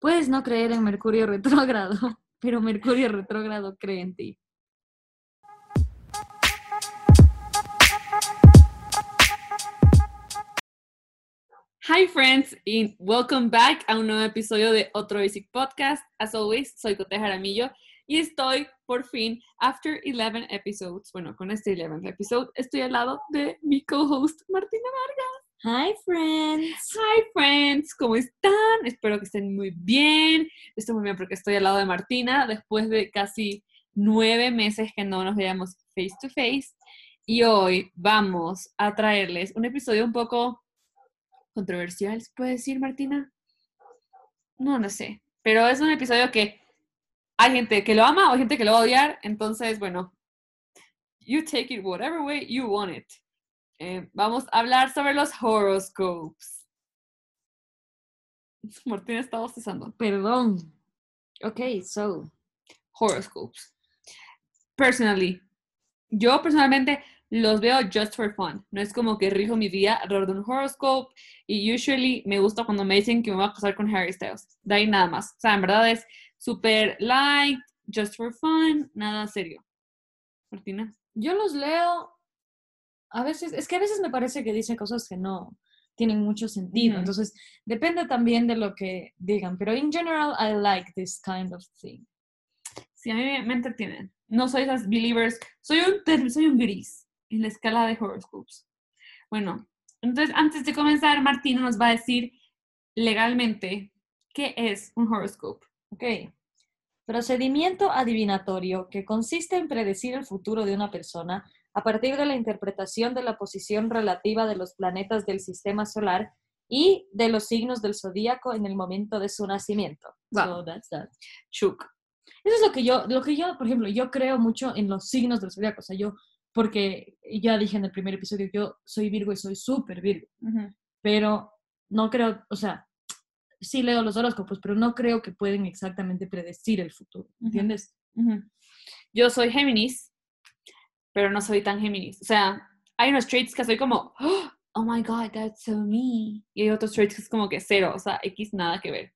Puedes no creer en Mercurio retrógrado, pero Mercurio retrógrado cree en ti. Hi friends and welcome back a un nuevo episodio de Otro Basic Podcast. As always, soy Cote Jaramillo y estoy por fin, after 11 episodes, bueno, con este 11 episode, estoy al lado de mi co-host Martina Vargas. Hi friends. Hi friends, ¿cómo están? Espero que estén muy bien. Estoy muy bien porque estoy al lado de Martina después de casi nueve meses que no nos veíamos face to face. Y hoy vamos a traerles un episodio un poco controversial, ¿se puede decir, Martina? No, no sé. Pero es un episodio que hay gente que lo ama o hay gente que lo va a odiar. Entonces, bueno, you take it whatever way you want it. Eh, vamos a hablar sobre los horoscopes. Martina está bostezando. Perdón. Ok, so. Horoscopes. Personally, yo personalmente los veo just for fun. No es como que rijo mi día alrededor de un horoscope. Y usually me gusta cuando me dicen que me voy a casar con Harry Styles. De ahí nada más. O sea, en verdad es súper light, just for fun, nada serio. Martina. Yo los leo a veces, es que a veces me parece que dicen cosas que no tienen mucho sentido. Ujú. Entonces, depende también de lo que digan. Pero in general, I like this kind of thing. Sí, a mí me, me entretienen. No soy esas believers. Soy un, soy un gris en la escala de horoscopes. Bueno, entonces antes de comenzar, Martina nos va a decir legalmente qué es un horoscope. Ok. Procedimiento adivinatorio que consiste en predecir el futuro de una persona a partir de la interpretación de la posición relativa de los planetas del sistema solar y de los signos del zodíaco en el momento de su nacimiento. Wow. So that's that. Chuk. Eso es lo que yo, lo que yo, por ejemplo, yo creo mucho en los signos del zodiaco. O sea, yo, porque ya dije en el primer episodio, yo soy Virgo y soy súper Virgo, pero no creo, o sea, sí leo los horóscopos, pero no creo que pueden exactamente predecir el futuro. ¿entiendes? Ujú. Yo soy Géminis, pero no soy tan Géminis. O sea, hay unos traits que soy como, oh my god, that's so me. Y hay otros traits que es como que cero, o sea, X nada que ver.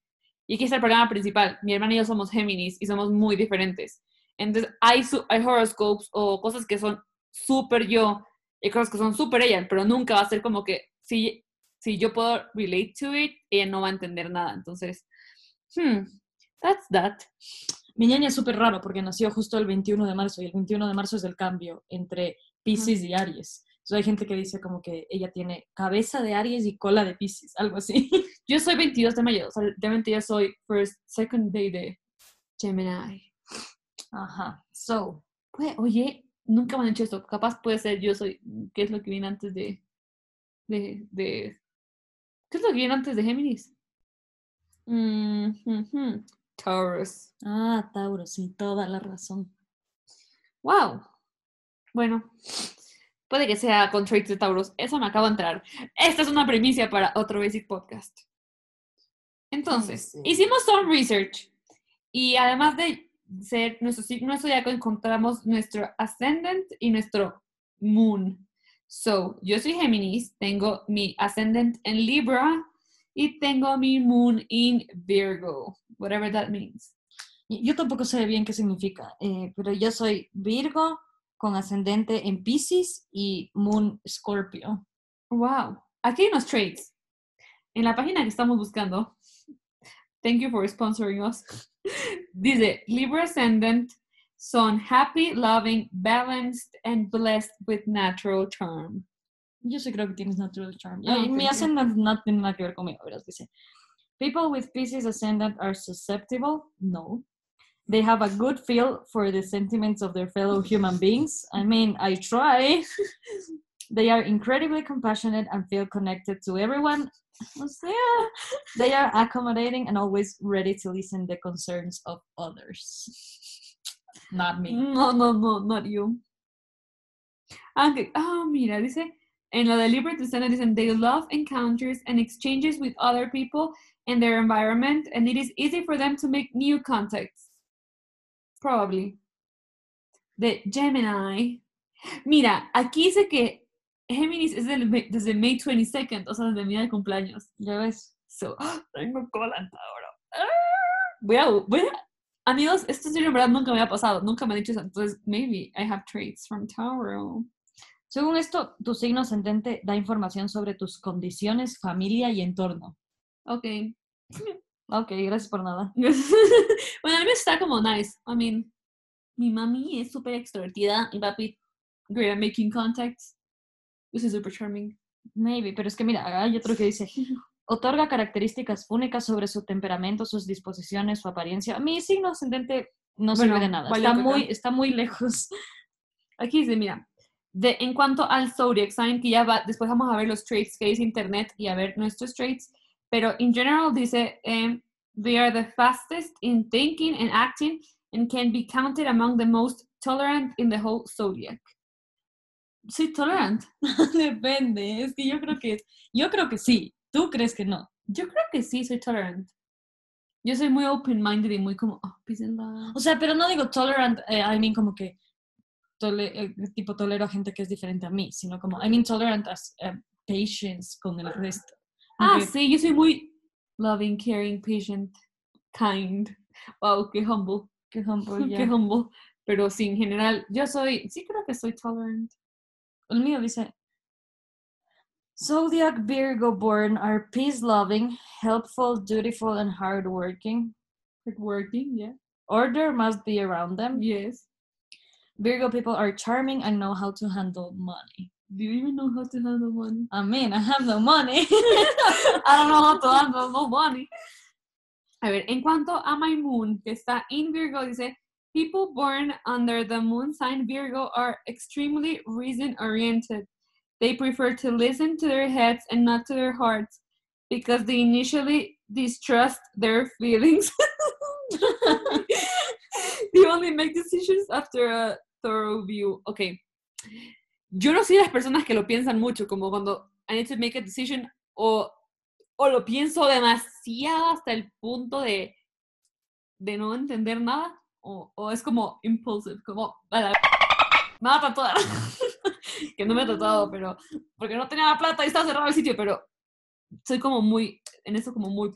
Y aquí está el problema principal. Mi hermana y yo somos Géminis y somos muy diferentes. Entonces, hay, hay horoscopes o cosas que son súper yo y cosas que son súper ella, pero nunca va a ser como que si, si yo puedo relate to it, ella no va a entender nada. Entonces, hmm, that's that. Mi niña es súper raro porque nació justo el 21 de marzo y el 21 de marzo es el cambio entre Pisces y Aries. Entonces hay gente que dice como que ella tiene cabeza de Aries y cola de Pisces, algo así. Yo soy 22 de mayo, o sea, realmente ya soy first, second day de Gemini. Ajá. So, Puede- oye, nunca me han dicho esto. Capaz puede ser yo soy, ¿qué es lo que viene antes de, de, de, qué es lo que viene antes de Géminis? Mm, ujú, Taurus. ah, Tauro, sí, toda la razón. Wow. Bueno, puede que sea con traits de Taurus. Eso me acaba de entrar. Esta es una primicia para otro Basic Podcast. Entonces, sí. hicimos some research y además de ser nuestro signo zodiaco, encontramos nuestro ascendant y nuestro moon. So, yo soy Géminis, tengo mi ascendant en Libra y tengo mi moon in Virgo, whatever that means. Yo tampoco sé bien qué significa, eh, pero yo soy Virgo con ascendente en Pisces y Moon Scorpio. Wow. Aquí hay unos traits. En la página que estamos buscando, thank you for sponsoring us, dice Libra Ascendant son happy, loving, balanced, and blessed with natural charm. Yo sí creo que tienes natural charm. Ah, Eh, ok, Mi ascendant no tiene nada que ver conmigo, verás, dice. People with Pisces ascendant are susceptible? No. They have a good feel for the sentiments of their fellow human beings. I mean, I try. they are incredibly compassionate and feel connected to everyone. O sea, they are accommodating and always ready to listen the concerns of others. Not me. No, no, no, not you. Aunque, ah, mira, dice, en lo de Libra Ascendant they love encounters and exchanges with other people and their environment, and it is easy for them to make new contacts. Probably. The Gemini. Mira, aquí dice que Géminis es del desde May 22nd, o sea, desde mi día de cumpleaños. Ya ves. So, tengo cola ahora. Ah, voy a, voy a- amigos, esto en verdad nunca me ha pasado, nunca me han dicho eso, entonces maybe I have traits from Tauro. Según esto, tu signo ascendente da información sobre tus condiciones, familia y entorno. Ok. Ok, gracias por nada. bueno, a mí me está como nice. I mean, mi mami es súper extrovertida y papi great at making contacts. This is super charming. Maybe, pero es que mira, hay otro que dice, otorga características únicas sobre su temperamento, sus disposiciones, su apariencia. Mi signo ascendente no sirve Bueno, de nada. Está muy, está muy lejos. Aquí dice, mira, de, en cuanto al zodiac sign, que ya va, después vamos a ver los traits que dice internet y a ver nuestros traits, pero in general dice, em, they are the fastest in thinking and acting and can be counted among the most tolerant in the whole zodiac. Sí, tolerant. Depende, es que yo creo que yo creo que sí. ¿Tú crees que no? Yo creo que sí, soy tolerant. Yo soy muy open-minded y muy como, oh, peace and love. O sea, pero no digo tolerant, eh, I mean como que tole- eh, tipo tolero a gente que es diferente a mí, sino como I mean tolerant as eh, patience con el resto. Ah, sí, yo soy muy loving, caring, patient, kind. Wow, qué humble. qué humble, Qué humble. Pero sí, en general, yo soy, sí creo que soy tolerant. El mío dice Zodiac Virgo born are peace loving, helpful, dutiful, and hardworking. Like working, yeah. Order must be around them. Yes. Virgo people are charming and know how to handle money. Do you even know how to handle money? I mean, I have no money. I don't know how to handle no money. A ver, en cuanto a my moon, que está in Virgo, dice, people born under the moon sign Virgo are extremely reason oriented. They prefer to listen to their heads and not to their hearts because they initially distrust their feelings. they only make decisions after a thorough view. Ok. Yo no soy de las personas que lo piensan mucho, como cuando I need to make a decision o, lo pienso demasiado hasta el punto de, no entender nada, o, es como impulsive, como a la- me va que no me he tatuado, pero porque no tenía la plata y estaba cerrado el sitio, pero soy como muy, en eso como muy,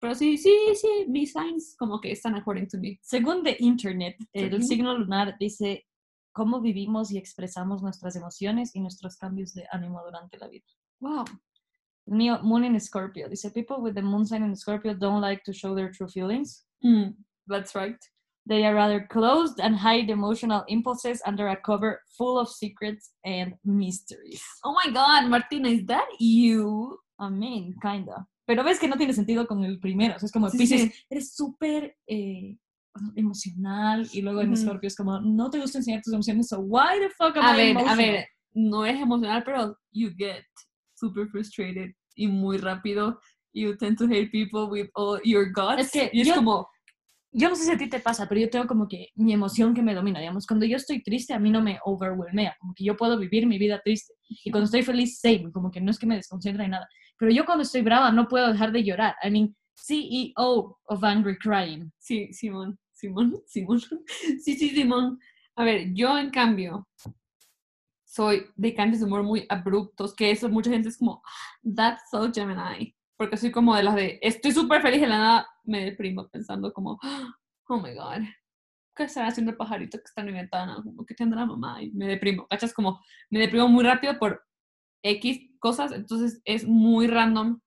pero sí, sí, sí, mis signs como que están according to me. Según The Internet, el signo lunar dice cómo vivimos y expresamos nuestras emociones y nuestros cambios de ánimo durante la vida. Wow. Mío, Moon in Scorpio, dice people with the moon sign in Scorpio don't like to show their true feelings. Mm, that's right. They are rather closed and hide emotional impulses under a cover full of secrets and mysteries. Oh my god, Martina, is that you? I mean, kinda. Pero ves que no tiene sentido con el primero. O sea, es como Sí, Pisces, sí. eres súper eh, emocional y luego en Ujú. Scorpio es como, no te gusta enseñar tus emociones, so why the fuck am A I ver, a emotional? ver, no es emocional, pero you get super frustrated y muy rápido. You tend to hate people with all your guts. Es que y es yo- como, Yo no sé si a ti te pasa, pero yo tengo como que mi emoción que me domina, digamos, cuando yo estoy triste a mí no me overwhelmea, como que yo puedo vivir mi vida triste. Y cuando estoy feliz, same, como que no es que me desconcentre ni nada. Pero yo cuando estoy brava no puedo dejar de llorar. I mean, CEO of Angry Crying. sí, Simón, Simón, Simón. Sí, sí, Simón. A ver, yo en cambio soy de cambios de humor muy abruptos, que eso mucha gente es como, that's so Gemini. Porque soy como de las de, estoy súper feliz de la nada, me deprimo pensando como, oh my god, ¿qué estará haciendo el pajarito que está en mi ventana? Como que tendrá mamá y me deprimo. ¿Cachas? Como me deprimo muy rápido por X cosas, entonces es muy random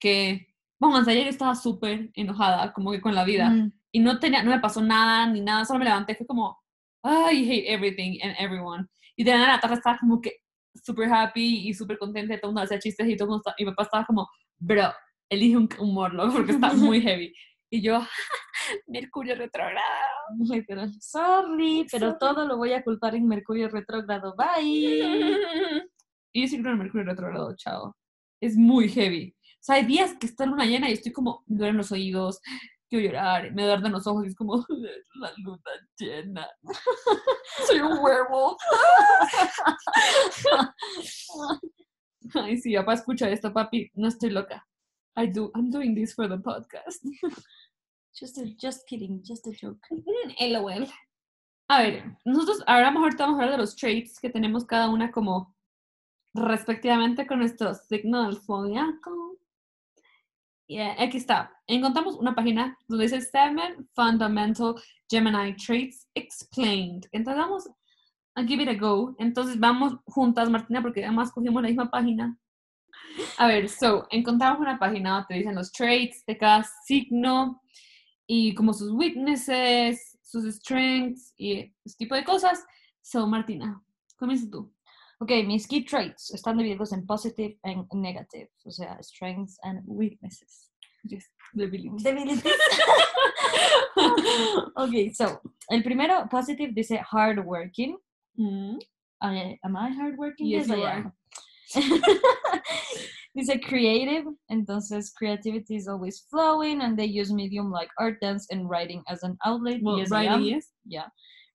que, vamos, ayer estaba súper enojada como que con la vida Mm. y no tenía, no me pasó nada ni nada, solo me levanté, fue como, I hate everything and everyone. Y de la nada la tarde estaba como que súper happy y súper contenta, todo el mundo hacía chistes y todo el mundo estaba- y mi papá estaba como, bro, elige un humor, loco, porque está muy heavy. Y yo, Mercurio retrogrado. Literal. Sorry, pero Sorry. todo lo voy a culpar en Mercurio retrógrado. Bye. Y yo creo en el Mercurio retrogrado, chao. Es muy heavy. O sea, hay días que está luna llena y estoy como, me duelen los oídos, quiero llorar, me duelen los ojos y es como, la luna llena. Soy un werewolf. Ay, sí, papá escucha esto, papi, no estoy loca. I do, I'm doing this for the podcast. Just, a- just kidding, just a joke. LOL. A ver, nosotros ahora mejor vamos a hablar de los traits que tenemos cada una como respectivamente con nuestro signo del zodiaco. Yeah, aquí está. Encontramos una página donde dice Seven Fundamental Gemini Traits Explained. Entonces vamos a give it a go. Entonces vamos juntas, Martina, porque además cogimos la misma página. A ver, so, encontramos una página donde te dicen los traits de cada signo y como sus weaknesses, sus strengths y ese tipo de cosas. So, Martina, comienza tú. Ok, mis key traits están divididos en positive and negative, o sea, strengths and weaknesses. Yes, debility. Debilities. ok, so, el primero, positive, dice hardworking. Mm. I- am I hardworking? Yes, I you am. dice creative, entonces creativity is always flowing and they use medium like art, dance, and writing as an outlet. Well, yes, I writing, am. yes. Yeah.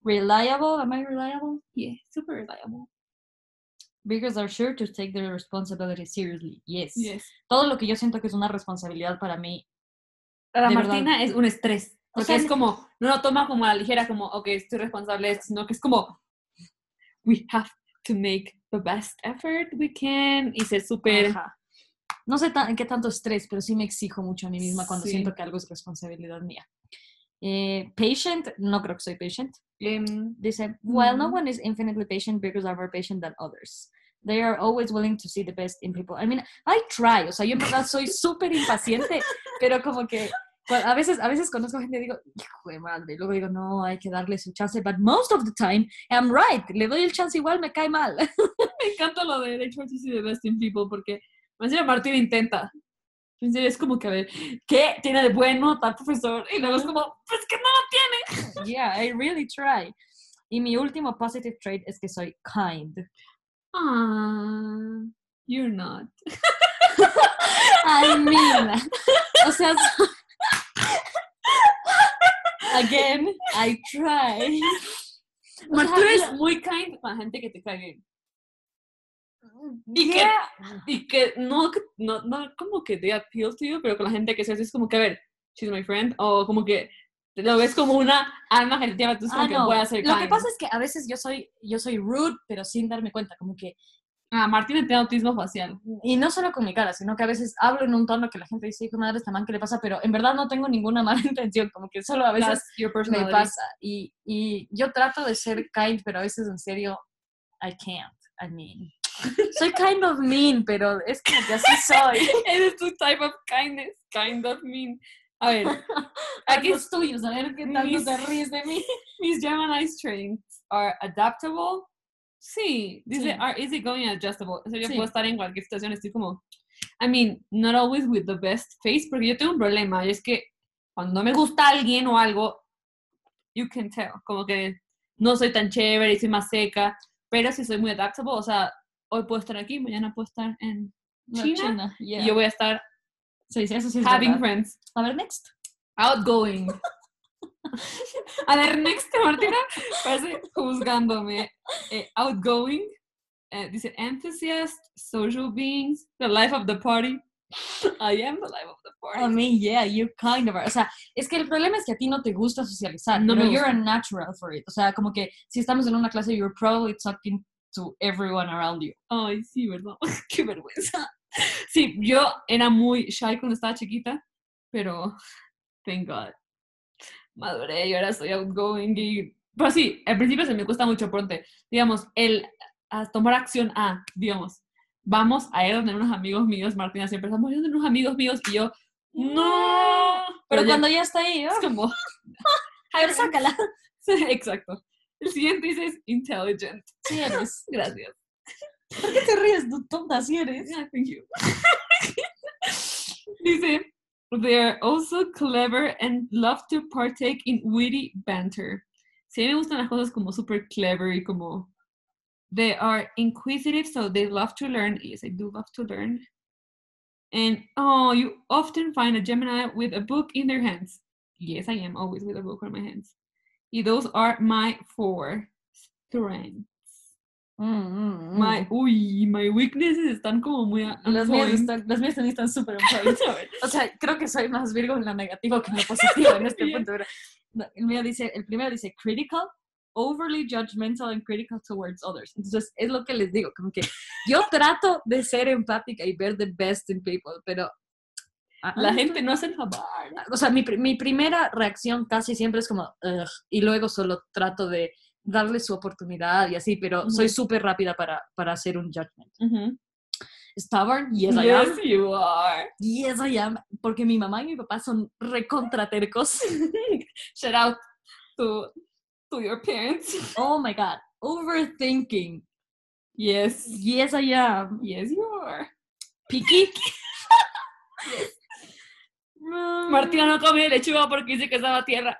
Reliable, am I reliable? Yeah, super reliable. Because are sure to take their responsibility seriously. Yes. Yes. Todo lo que yo siento que es una responsabilidad para mí. Para De verdad. Martina es un estrés. O Porque sea, es como, no lo toma como a la ligera, como, ok, estoy responsable sino que es como, we have to make the best effort we can y ser súper. No sé tan- qué tanto estrés, pero sí me exijo mucho a mí misma cuando Sí. siento que algo es responsabilidad mía. Eh, patient, no creo que soy patient. em, Dice, while no Mm. one is infinitely patient, because are more patient than others. They are always willing to see the best in people. I mean, I try, o sea, yo en verdad soy súper impaciente, pero como que a veces, a veces conozco gente y digo, hijo de madre, y luego digo, no, hay que darle su chance, but most of the time, I'm right, le doy el chance igual, me cae mal. me encanta lo de try to see the best in people porque bien Martina intenta. En serio, es como que a ver, ¿qué tiene de bueno tal profesor? Y luego es como, pues que no lo tiene. yeah, I really try. Y mi último positive trait es que soy kind. Ah, you're not. I mean, o sea, so- again, I try. O sea, Martina es muy kind con la gente que te cae bien. Y que- yeah, Y que no, que- no, no como que they appeal to you, pero con la gente que se hace es como que, a ver, she's my friend, o como que te lo ves como una alma entonces como Ah, que no. voy a ser Lo que pasa es que a veces yo soy, yo soy rude, pero sin darme cuenta, como que, Ah, Martina tiene autismo facial. y no solo con mi cara, sino que a veces hablo en un tono que la gente dice, hijo madre, esta man, ¿qué le pasa? Pero en verdad no tengo ninguna mala intención, como que solo a veces me pasa. Y, y yo trato de ser kind, pero a veces en serio, I can't. I mean, soy kind of mean, pero es como que así soy. Eres tu type of kindness, kind of mean. A ver, aquí es tuyo, a ver qué tanto Mis- te ríes de mí. mis Gemini strengths are adaptable. Sí, dice Sí. are easygoing and adjustable. O sea, yo Sí. puedo estar en cualquier situación, estoy como, I mean, not always with the best face, porque yo tengo un problema, y es que cuando me gusta alguien o algo, you can tell, como que no soy tan chévere y soy más seca, pero sí soy muy adaptable, o sea, hoy puedo estar aquí, mañana puedo estar en No, China, yeah. y yo voy a estar sí, eso sí es having verdad. friends. A ver, next. Outgoing. A ver, next, Martina, parece juzgándome. Eh, outgoing. eh, dice enthusiast, social beings, the life of the party. I am the life of the party. I mean, yeah, you kind of are. O sea, es que el problema es que a ti no te gusta socializar. No pero me you're a natural for it. O sea, como que si estamos en una clase, you're probably talking to everyone around you. Ay, sí, ¿verdad? Qué vergüenza. Sí, yo era muy shy cuando estaba chiquita, pero thank God. Maduré y ahora soy outgoing y... Pero sí, al principio se me cuesta mucho pronto. Digamos, el a tomar acción a, digamos, vamos a ir donde unos amigos míos, Martina siempre estamos donde unos amigos míos y yo, no. Pero ya- cuando ya está ahí, es oh, como, a ver, sácala. sí, exacto. El siguiente dice es intelligent. Sí eres. Gracias. ¿Por qué te ríes? Tú tonta, sí eres. Yeah, thank you. Dice, they are also clever and love to partake in witty banter. Sí, me gustan las cosas como super clever y como they are inquisitive, so they love to learn. Yes, I do love to learn. And oh, you often find a Gemini with a book in their hands. Yes, I am always with a book on my hands. Y those are my four strengths. Mm, mm. My, uy, my weaknesses están como muy Las mías, están, las mías también están súper. O sea, creo que soy más Virgo en lo negativo que en lo positivo en este punto. pero el, mío dice, el primero dice critical, overly judgmental and critical towards others. Entonces, es lo que les digo, como que yo trato de ser empática y ver the best in people, pero La Ah, gente no hace jamás. O sea, mi, mi primera reacción casi siempre es como, "Ugh", y luego solo trato de darle su oportunidad y así, pero soy súper rápida para, para hacer un judgment. Stubborn, yes, I Yes, am. you are. Yes, I am. Porque mi mamá y mi papá son recontratercos. Shout out to, to your parents. Oh my God. Overthinking. Yes. Yes, I am. Yes, you are. Picky. Mm, Martina no come lechuga porque dice que estaba tierra.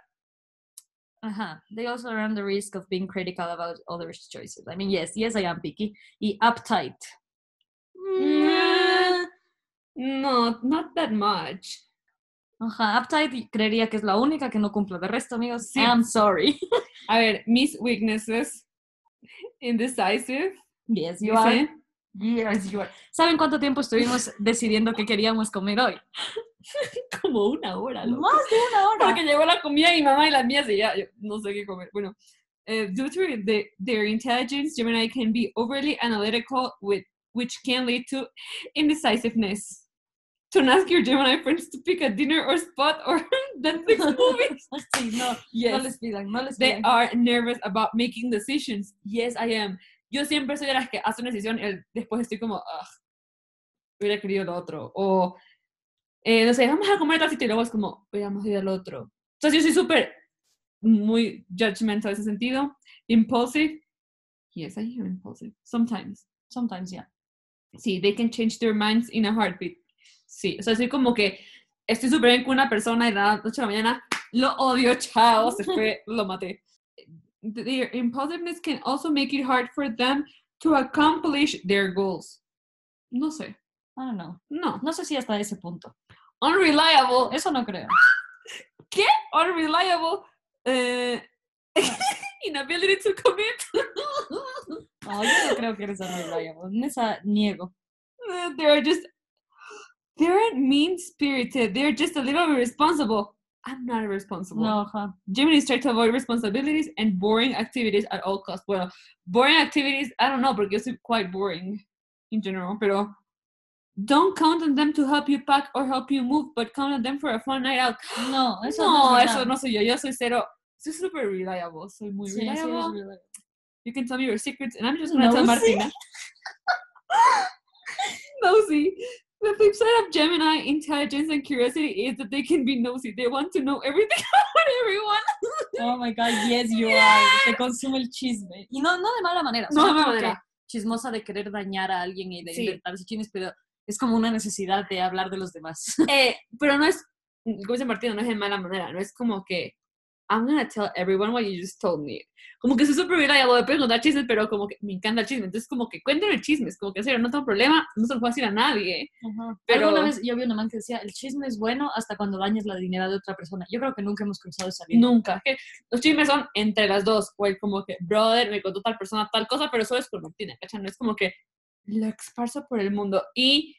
Ajá. They also run the risk of being critical about others' choices. I mean, yes, yes, I am picky. Y uptight. Mm. No, not that much. Ajá, uptight creería que es la única que no cumple. De resto, amigos, Sí. I'm sorry. A ver, mis weaknesses. Indecisive. Yes, you are. Yes, you are. ¿Saben cuánto tiempo estuvimos decidiendo qué queríamos comer hoy? Como una hora, loco. Más de una hora. Porque llegó la comida de mi mamá y la mía y ya, yo no sé qué comer. Bueno, eh, due to the, their intelligence, Gemini can be overly analytical, with, which can lead to indecisiveness. Don't ask your Gemini friends to pick a dinner or spot or Netflix movie. Sí, no, no Yes, les pidan, no les they pidan. are nervous about making decisions. Yes, I am. Yo siempre soy de las que hace una decisión y después estoy como, "Ugh, hubiera querido lo otro. O, eh, no sé, vamos a comer a tal sitio y luego es como, hubiéramos ido al otro. Entonces yo soy súper, muy judgmental en ese sentido. Impulsive. Yes, I am impulsive. Sometimes. Sometimes, yeah. Sí, they can change their minds in a heartbeat. Sí, o sea, soy como que estoy súper bien con una persona y de la noche a la mañana lo odio, chao, se fue, lo maté. Their impulsiveness can also make it hard for them to accomplish their goals. No sé, I don't know. no. No sé si hasta ese punto. Unreliable. Eso no creo. ¿Qué? Unreliable. Eh, inability to commit. No, yo no creo que eres unreliable. En esa niego. Uh, they're just they aren't mean spirited they're just a little irresponsible i'm not irresponsible No, ajá. Gemini's try to avoid responsibilities and boring activities at all costs well boring activities i don't know porque yo soy quite boring in general pero don't count on them to help you pack or help you move but count on them for a fun night out No, eso no, no, es eso verdad. no soy yo yo soy cero soy super reliable soy muy Sí, sí, reliable reliable. you can tell me your secrets and i'm just gonna tell Martina nosy. The flip side of Gemini intelligence and curiosity is that they can be nosy. They want to know everything about everyone. Oh my god, yes, you Yes. are. Te consume el chisme. Y no, no de mala manera. No de mala manera. Chismosa de querer dañar a alguien y de Sí. inventarse chismes, pero es como una necesidad de hablar de los demás. Eh, pero no es, como dice Martina, no es de mala manera. No es como que I'm gonna tell everyone what you just told me. Como que soy súper reliable, de puedo contar chismes, pero como que me encanta el chisme. Entonces, como que cuéntenme chismes, como que en serio, no tengo problema, no se lo puedo decir a nadie. Pero Pero- alguna vez yo vi una man que decía, el chisme es bueno hasta cuando dañas la dignidad de otra persona. Yo creo que nunca hemos cruzado esa línea. Nunca. Que los chismes son entre las dos. O el como que, brother, me contó tal persona tal cosa, pero solo es con Martina, ¿cachai? No es como que lo esparzo por el mundo. Y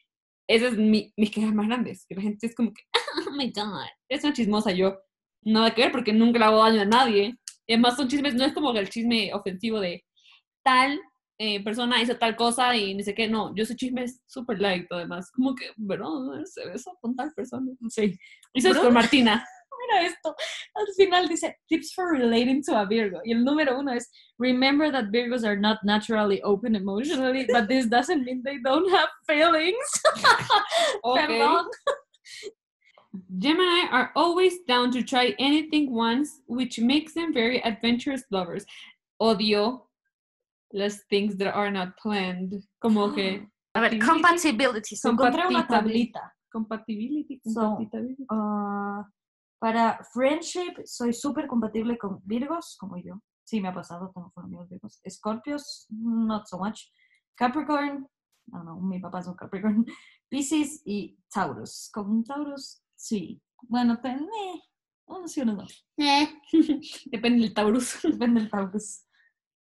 esas es mi, mis quejas más grandes. Que la gente es como que, oh my god, es una chismosa yo. Nada que ver porque nunca le hago daño a nadie. Y además son chismes, no es como el chisme ofensivo de tal eh, persona hizo tal cosa y ni sé qué. No, yo soy chisme súper light además. Como que, brother, se besó con tal persona. Sí. Eso es con. Martina. Mira esto. Al final dice, tips for relating to a Virgo. Y el número uno es, remember that Virgos are not naturally open emotionally, but this doesn't mean they don't have feelings. Okay. Gemini are always down to try anything once, which makes them very adventurous lovers. Odio las things that are not planned. Como que A ver, compatibility. So, encontré una Compatibility. tablita. compatibility. So, compatibility. Para friendship, soy súper compatible con Virgos, como yo. Sí, me ha pasado, tengo con amigos Virgos. Scorpios, not so much. Capricorn, no, no, mi papá es un Capricorn. Pisces y Taurus. Con Taurus, sí. Bueno, ten, eh, uno sí, uno no. Depende del Taurus. Depende del Taurus.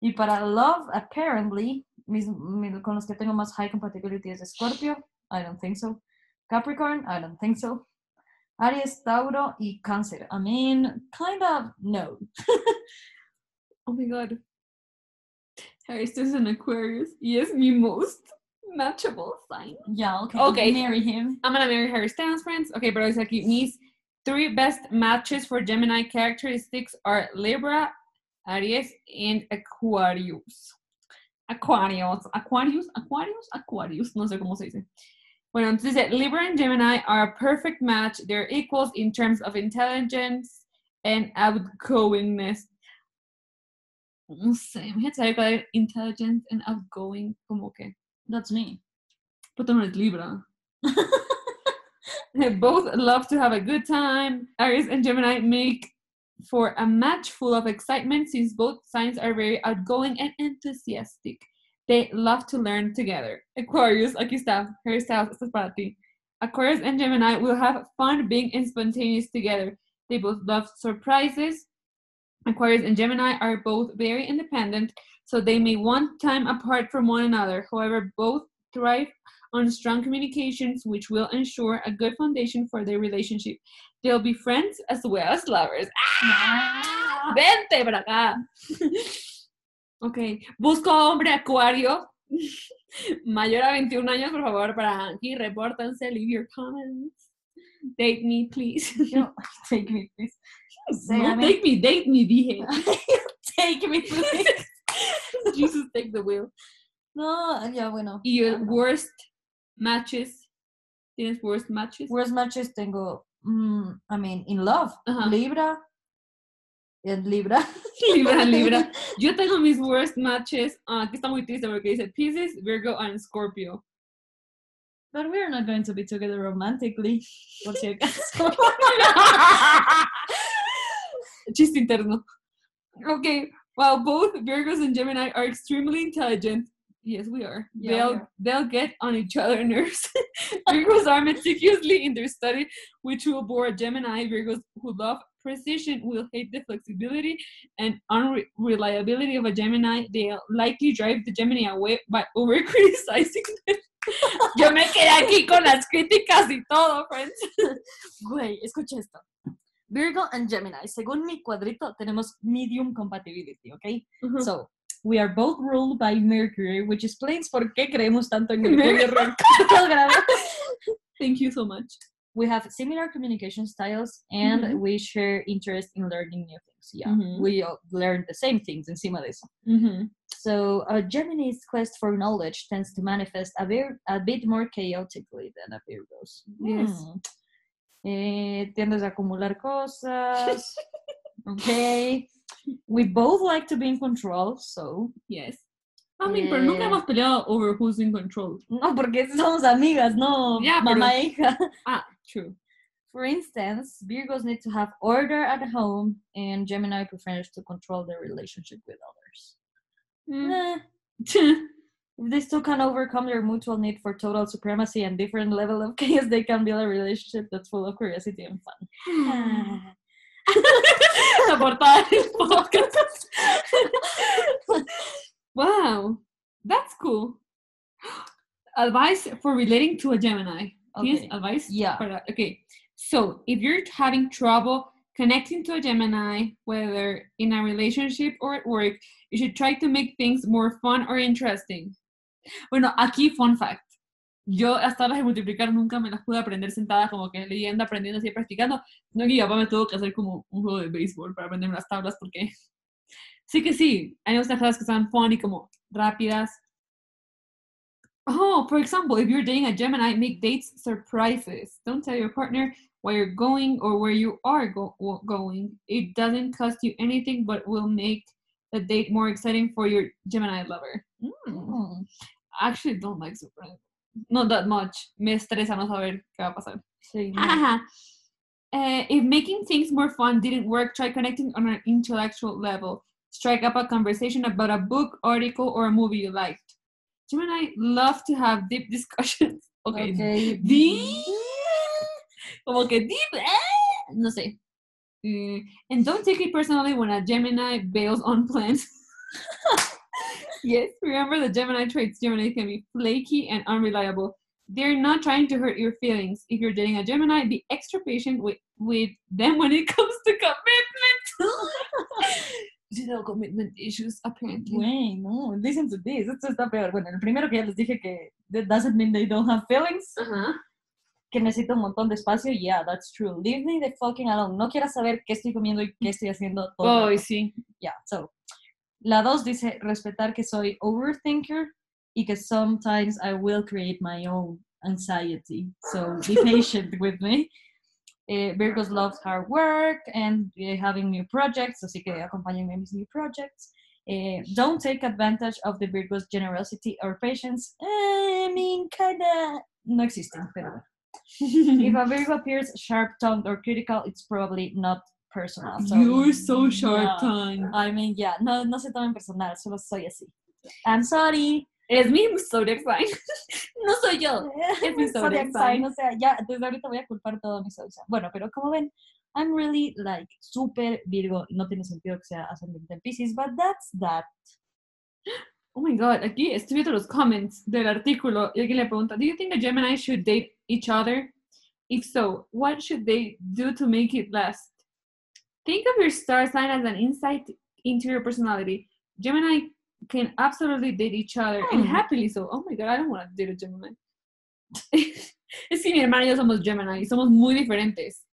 Y para love, apparently, mis, con los que tengo más high compatibility es Scorpio. I don't think so. Capricorn, I don't think so. Aries, Tauro y Cáncer. I mean, kind of no. Oh my god. Aries is an Aquarius. Y es mi most. matchable sign. Yeah, okay. Okay. Marry him. I'm gonna marry Harry Styles, friends. Okay, pero dice aquí, mis three best matches for Gemini characteristics are Libra, Aries, and Aquarius. Aquarius, Aquarius, Aquarius, Aquarius, no sé cómo se dice. Bueno, entonces dice, Libra and Gemini are a perfect match. They're equals in terms of intelligence and outgoingness. No sé, imagínate saber intelligent and outgoing, como que. That's me. But no es Libra. They both love to have a good time. Aries and Gemini make for a match full of excitement since both signs are very outgoing and enthusiastic. They love to learn together. Aquarius, aquí está. Hairstyles, esto es para ti. Aquarius and Gemini will have fun being spontaneous together. They both love surprises. Aquarius and Gemini are both very independent, so they may want time apart from one another. However, both thrive on strong communications, which will ensure a good foundation for their relationship. They'll be friends as well as lovers. ¡Ah! ¡Vente para acá! ok, busco hombre acuario mayor a 21 años, por favor, para aquí, repórtense, leave your comments. Date me, please. You take me, please. No, take me, date me, dije. take me, please. Jesus, take the wheel. No, ya bueno. Y your no. worst matches. ¿Tienes worst matches? Worst matches tengo, mm, I mean, in love. Libra and Libra. Libra, Libra. Yo tengo mis worst matches. ah, aquí está muy triste porque dice Pisces, Virgo, and Scorpio. But we're not going to be together romantically. Por si acaso. Chiste interno. Okay, while both Virgos and Gemini are extremely intelligent, yes, we are. Yeah, they'll are. they'll get on each other's nerves. Virgos are meticulously in their study, which will bore Gemini. Virgos who love precision will hate the flexibility and unreliability of a Gemini. They'll likely drive the Gemini away by over criticizing them. Yo me quedé aquí con las críticas y todo, friends. Güey, escucha esto. Virgo and Gemini. Según mi cuadrito, tenemos medium compatibility, ¿ok? So, we are both ruled by Mercury, which explains por qué creemos tanto en Mercurio. Thank you so much. We have similar communication styles and Mhm. we share interest in learning new things. Yeah, Mhm. we all learn the same things in de eso. Mm-hmm. So, a Gemini's quest for knowledge tends to manifest a, bit, a bit more chaotically than a Virgo's. Yes. Hmm. Eh, tiendes a acumular cosas. okay. We both like to be in control, so. Yes. I mean, pero nunca hemos peleado over who's in control. No, porque somos amigas, no Ya, mamá e hija. Ah, true. For instance, Virgos need to have order at home, and Gemini prefers to control their relationship with others. Mm. Eh, If these two can overcome their mutual need for total supremacy and different level of chaos, they can build a relationship that's full of curiosity and fun. Portada del podcast. wow, that's cool. Advice for relating to a Gemini. ¿Tienes Okay. advice? Yeah. Para- okay. So, if you're having trouble connecting to a Gemini, whether in a relationship or at work, you should try to make things more fun or interesting. Bueno, aquí, fun fact. Yo las tablas de multiplicar nunca me las pude aprender sentada, como que leyendo, aprendiendo, así practicando. No, que mi papá me tuvo que hacer como un juego de béisbol para aprenderme las tablas, porque sí que sí. Hay unas tablas que son fun y como rápidas. Oh, for example, if you're dating a Gemini, make dates surprises. Don't tell your partner where you're going or where you are go- going. It doesn't cost you anything, but will make the date more exciting for your Gemini lover. Mm. I actually don't like surprises. Not that much. Me estresa no saber qué va a pasar. sí, no. Uh, if making things more fun didn't work, try connecting on an intellectual level. Strike up a conversation about a book, article, or a movie you liked. Gemini love to have deep discussions. Okay. Okay. Deep. Como que deep. eh, No sé. Mm, and don't take it personally when a Gemini bails on plans. yes, remember the Gemini traits. Gemini can be flaky and unreliable. They're not trying to hurt your feelings. If you're dating a Gemini, be extra patient with, with them when it comes to commitment. Zero commitment issues, apparently. Güey, no, listen to this. Esto está peor. Bueno, el primero que ya les dije que that doesn't mean they don't have feelings. Ajá. Que necesito un montón de espacio. Yeah, that's true. Leave me the fucking alone. No quieras saber qué estoy comiendo y qué estoy haciendo todo. rato. sí. Yeah, so. La dos dice respetar que soy overthinker y que sometimes I will create my own anxiety. So be patient with me. Eh, Virgos loves hard work and eh, having new projects, así que acompáñenme en mis new projects. Eh, don't take advantage of the Virgos' generosity or patience. Eh, I mean, kinda no existen, pero. If a Virgo appears sharp-tongued or critical, it's probably not personal. So, You're so yeah. short tongue. I mean, yeah, no, no se tomen personal, solo soy así. I'm sorry. Es mi zodiac sign. no soy yo. Es mi Zodiac sign, sign. o sea, ya, desde ahorita voy a culpar todo mi zodiac sign. Bueno, pero como ven, I'm really like super Virgo. No tiene sentido que sea ascendente en Pisces, but that's that. Oh my god, aquí estoy viendo los comments del artículo y alguien le pregunta, ¿Do you think a Gemini should date each other? If so, what should they do to make it last? Think of your star sign as an insight into your personality. Gemini can absolutely date each other and Hmm. happily so. Oh my god, I don't want to date a Gemini. es que mi hermana y yo somos Gemini y somos muy diferentes.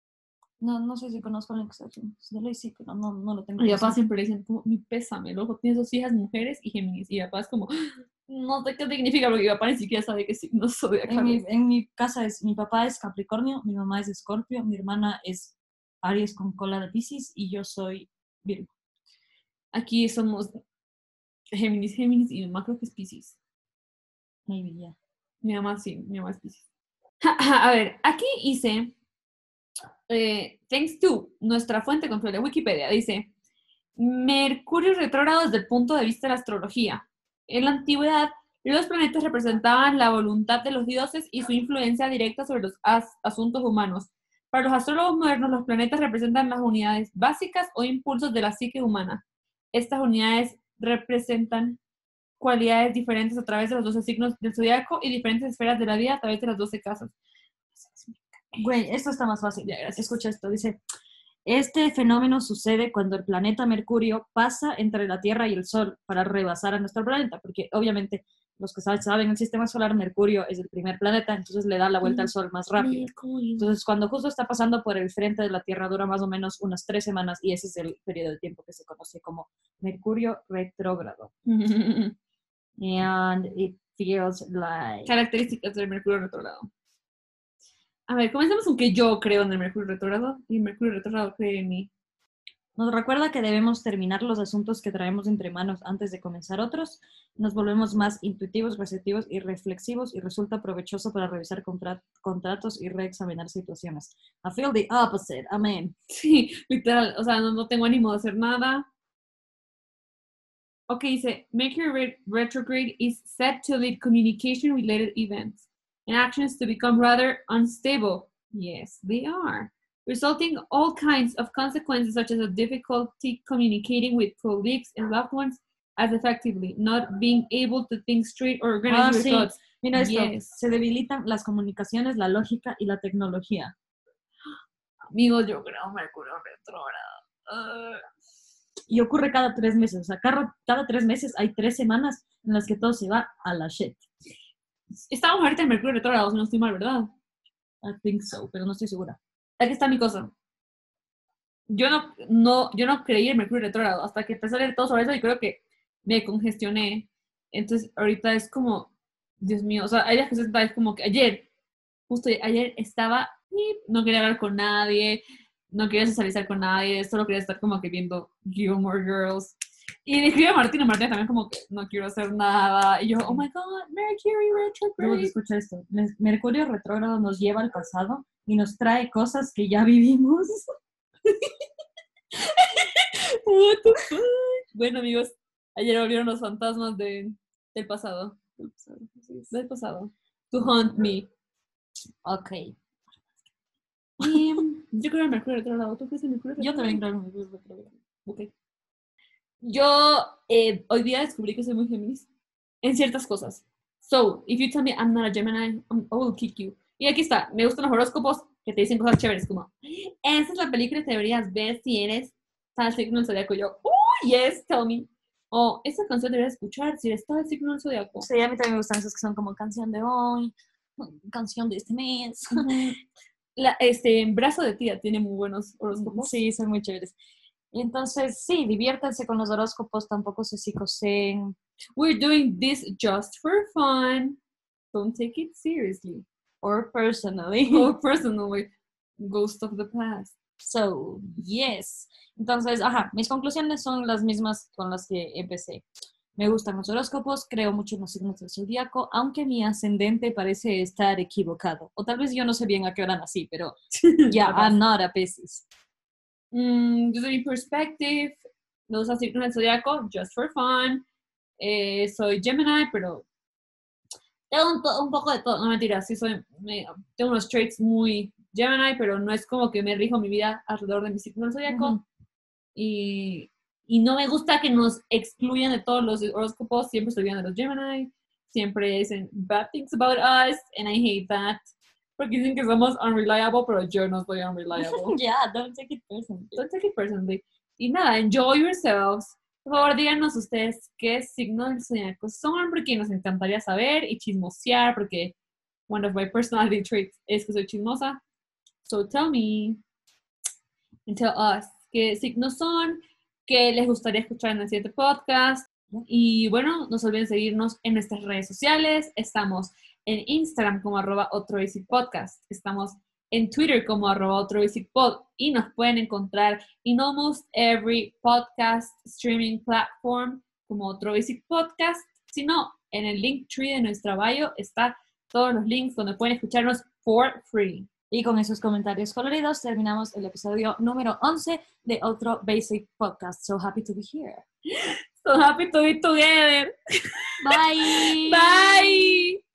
No, no sé si conozco la excepción. De ley sí, pero no, no lo tengo. Mi papá siempre le dicen, como, mi pésame, luego tiene dos hijas mujeres y Géminis. Y mi papá es como, no sé qué significa, porque mi papá ni siquiera sabe qué signo En zodiacal mi, en mi casa es, mi papá es Capricornio, mi mamá es Escorpio, mi hermana es Aries con cola de Pisces y yo soy Virgo. Aquí somos Géminis, Géminis y mi mamá creo que es Pisces. Maybe, yeah. Mi mamá sí, mi mamá es Pisces. A ver, aquí hice, eh, thanks to nuestra fuente confiable, Wikipedia, dice, Mercurio retrógrado desde el punto de vista de la astrología. En la antigüedad, los planetas representaban la voluntad de los dioses y su influencia directa sobre los as- asuntos humanos. Para los astrólogos modernos, los planetas representan las unidades básicas o impulsos de la psique humana. Estas unidades representan cualidades diferentes a través de los 12 signos del zodiaco y diferentes esferas de la vida a través de las 12 casas. Güey, esto está más fácil. Ya, gracias. Escucha esto, dice, este fenómeno sucede cuando el planeta Mercurio pasa entre la Tierra y el Sol para rebasar a nuestro planeta, porque obviamente los que saben, el sistema solar, Mercurio es el primer planeta, entonces le da la vuelta al Sol más rápido. Entonces, cuando justo está pasando por el frente de la Tierra, dura más o menos unas tres semanas y ese es el periodo de tiempo que se conoce como Mercurio retrógrado. And it feels like... Características del Mercurio retrógrado. A ver, comencemos con que yo creo en el Mercurio retrógrado y el Mercurio retrógrado cree en mí. Nos recuerda que debemos terminar los asuntos que traemos entre manos antes de comenzar otros. Nos volvemos más intuitivos, receptivos y reflexivos y resulta provechoso para revisar contra- contratos y reexaminar situaciones. I feel the opposite. Amén. Sí, literal. O sea, no, tengo ánimo de hacer nada. Ok, dice, Mercury re- retrograde is set to lead communication-related events and actions to become rather unstable. Yes, they are. Resulting all kinds of consequences such as a difficulty communicating with colleagues and loved ones as effectively, not being able to think straight or organize Ah, your sí. thoughts. Mira esto. Yes. Se debilitan las comunicaciones, la lógica y la tecnología. Amigos, yo creo Mercurio retrógrado. Ah. Y ocurre cada tres meses. O sea, cada, cada tres meses hay tres semanas en las que todo se va a la shit. Estamos ahorita en Mercurio retrógrado, si no estoy mal, ¿verdad? I think so, pero no estoy segura. Aquí está mi cosa. Yo no, no, yo no creí en Mercurio retrógrado hasta que empecé a leer todo sobre eso y creo que me congestioné. Entonces, ahorita es como, Dios mío, o sea, hay días que es como que ayer, justo ayer estaba, y no quería hablar con nadie, no quería socializar con nadie, solo quería estar como que viendo Gilmore Girls. Y le escribí a Martina, Martina también como que no quiero hacer nada. Y yo, oh my god, Mercury retrograde. escucha esto. Mer- Mercurio retrógrado nos lleva al pasado y nos trae cosas que ya vivimos. What the fuck? Bueno, amigos, ayer volvieron los fantasmas de, del pasado. Del pasado, del. To haunt me. Ok. Y yo creo en Mercurio retrógrado. ¿Tú crees en Mercurio Yo también creo en Mercurio retrógrado. Ok. Yo eh, hoy día descubrí que soy muy Géminis en ciertas cosas. So, if you tell me I'm not a Gemini, I'm- I will kick you. Y aquí está, me gustan los horóscopos que te dicen cosas chéveres como, esa es la película que deberías ver si eres tal signo del zodiaco. Yo, oh, yes, tell me. O esta canción deberías escuchar si eres el signo del zodiaco. Sí, a mí también me gustan esas que son como canción de hoy, canción de este mes. La, este, Brazo de Tía tiene muy buenos horóscopos. Sí, son muy chéveres. Entonces, sí, diviértanse con los horóscopos, tampoco se psicosen. We're doing this just for fun. Don't take it seriously. Or personally. Or personally. Ghost of the past. So, yes. Entonces, ajá, mis conclusiones son las mismas con las que empecé. Me gustan los horóscopos, creo mucho en los signos del zodiaco, aunque mi ascendente parece estar equivocado. O tal vez yo no sé bien a qué hora nací, pero yeah, I'm not a Pisces. Mm, desde mi perspective, los signos del zodiaco, just for fun. Eh, soy Gemini, pero tengo un, un poco de todo. No mentira, sí soy. me- tengo unos traits muy Gemini, pero no es como que me rijo mi vida alrededor de mi signo zodiaco. Ujú. y, y no me gusta que nos excluyan de todos los horóscopos. Siempre estoy viendo los Gemini. Siempre dicen bad things about us, and I hate that. Porque dicen que somos unreliable, pero yo no soy unreliable. Yeah, don't take it personally. Don't take it personally. Y nada, enjoy yourselves. Por favor, díganos ustedes qué signo del zodiaco son, porque nos encantaría saber y chismosear, porque one of my personality traits es que soy chismosa. So tell me and tell us qué signos son, qué les gustaría escuchar en el siguiente podcast. Y bueno, no se olviden seguirnos en nuestras redes sociales. Estamos en Instagram como arroba otro basic podcast. Estamos en Twitter como arroba otro basic pod y nos pueden encontrar en almost every podcast streaming platform como otro basic podcast. Si no, en el link tree de nuestra bio está todos los links donde pueden escucharnos for free. Y con esos comentarios coloridos terminamos el episodio número 11 de otro Basic Podcast. So happy to be here. So happy to be together. Bye. Bye.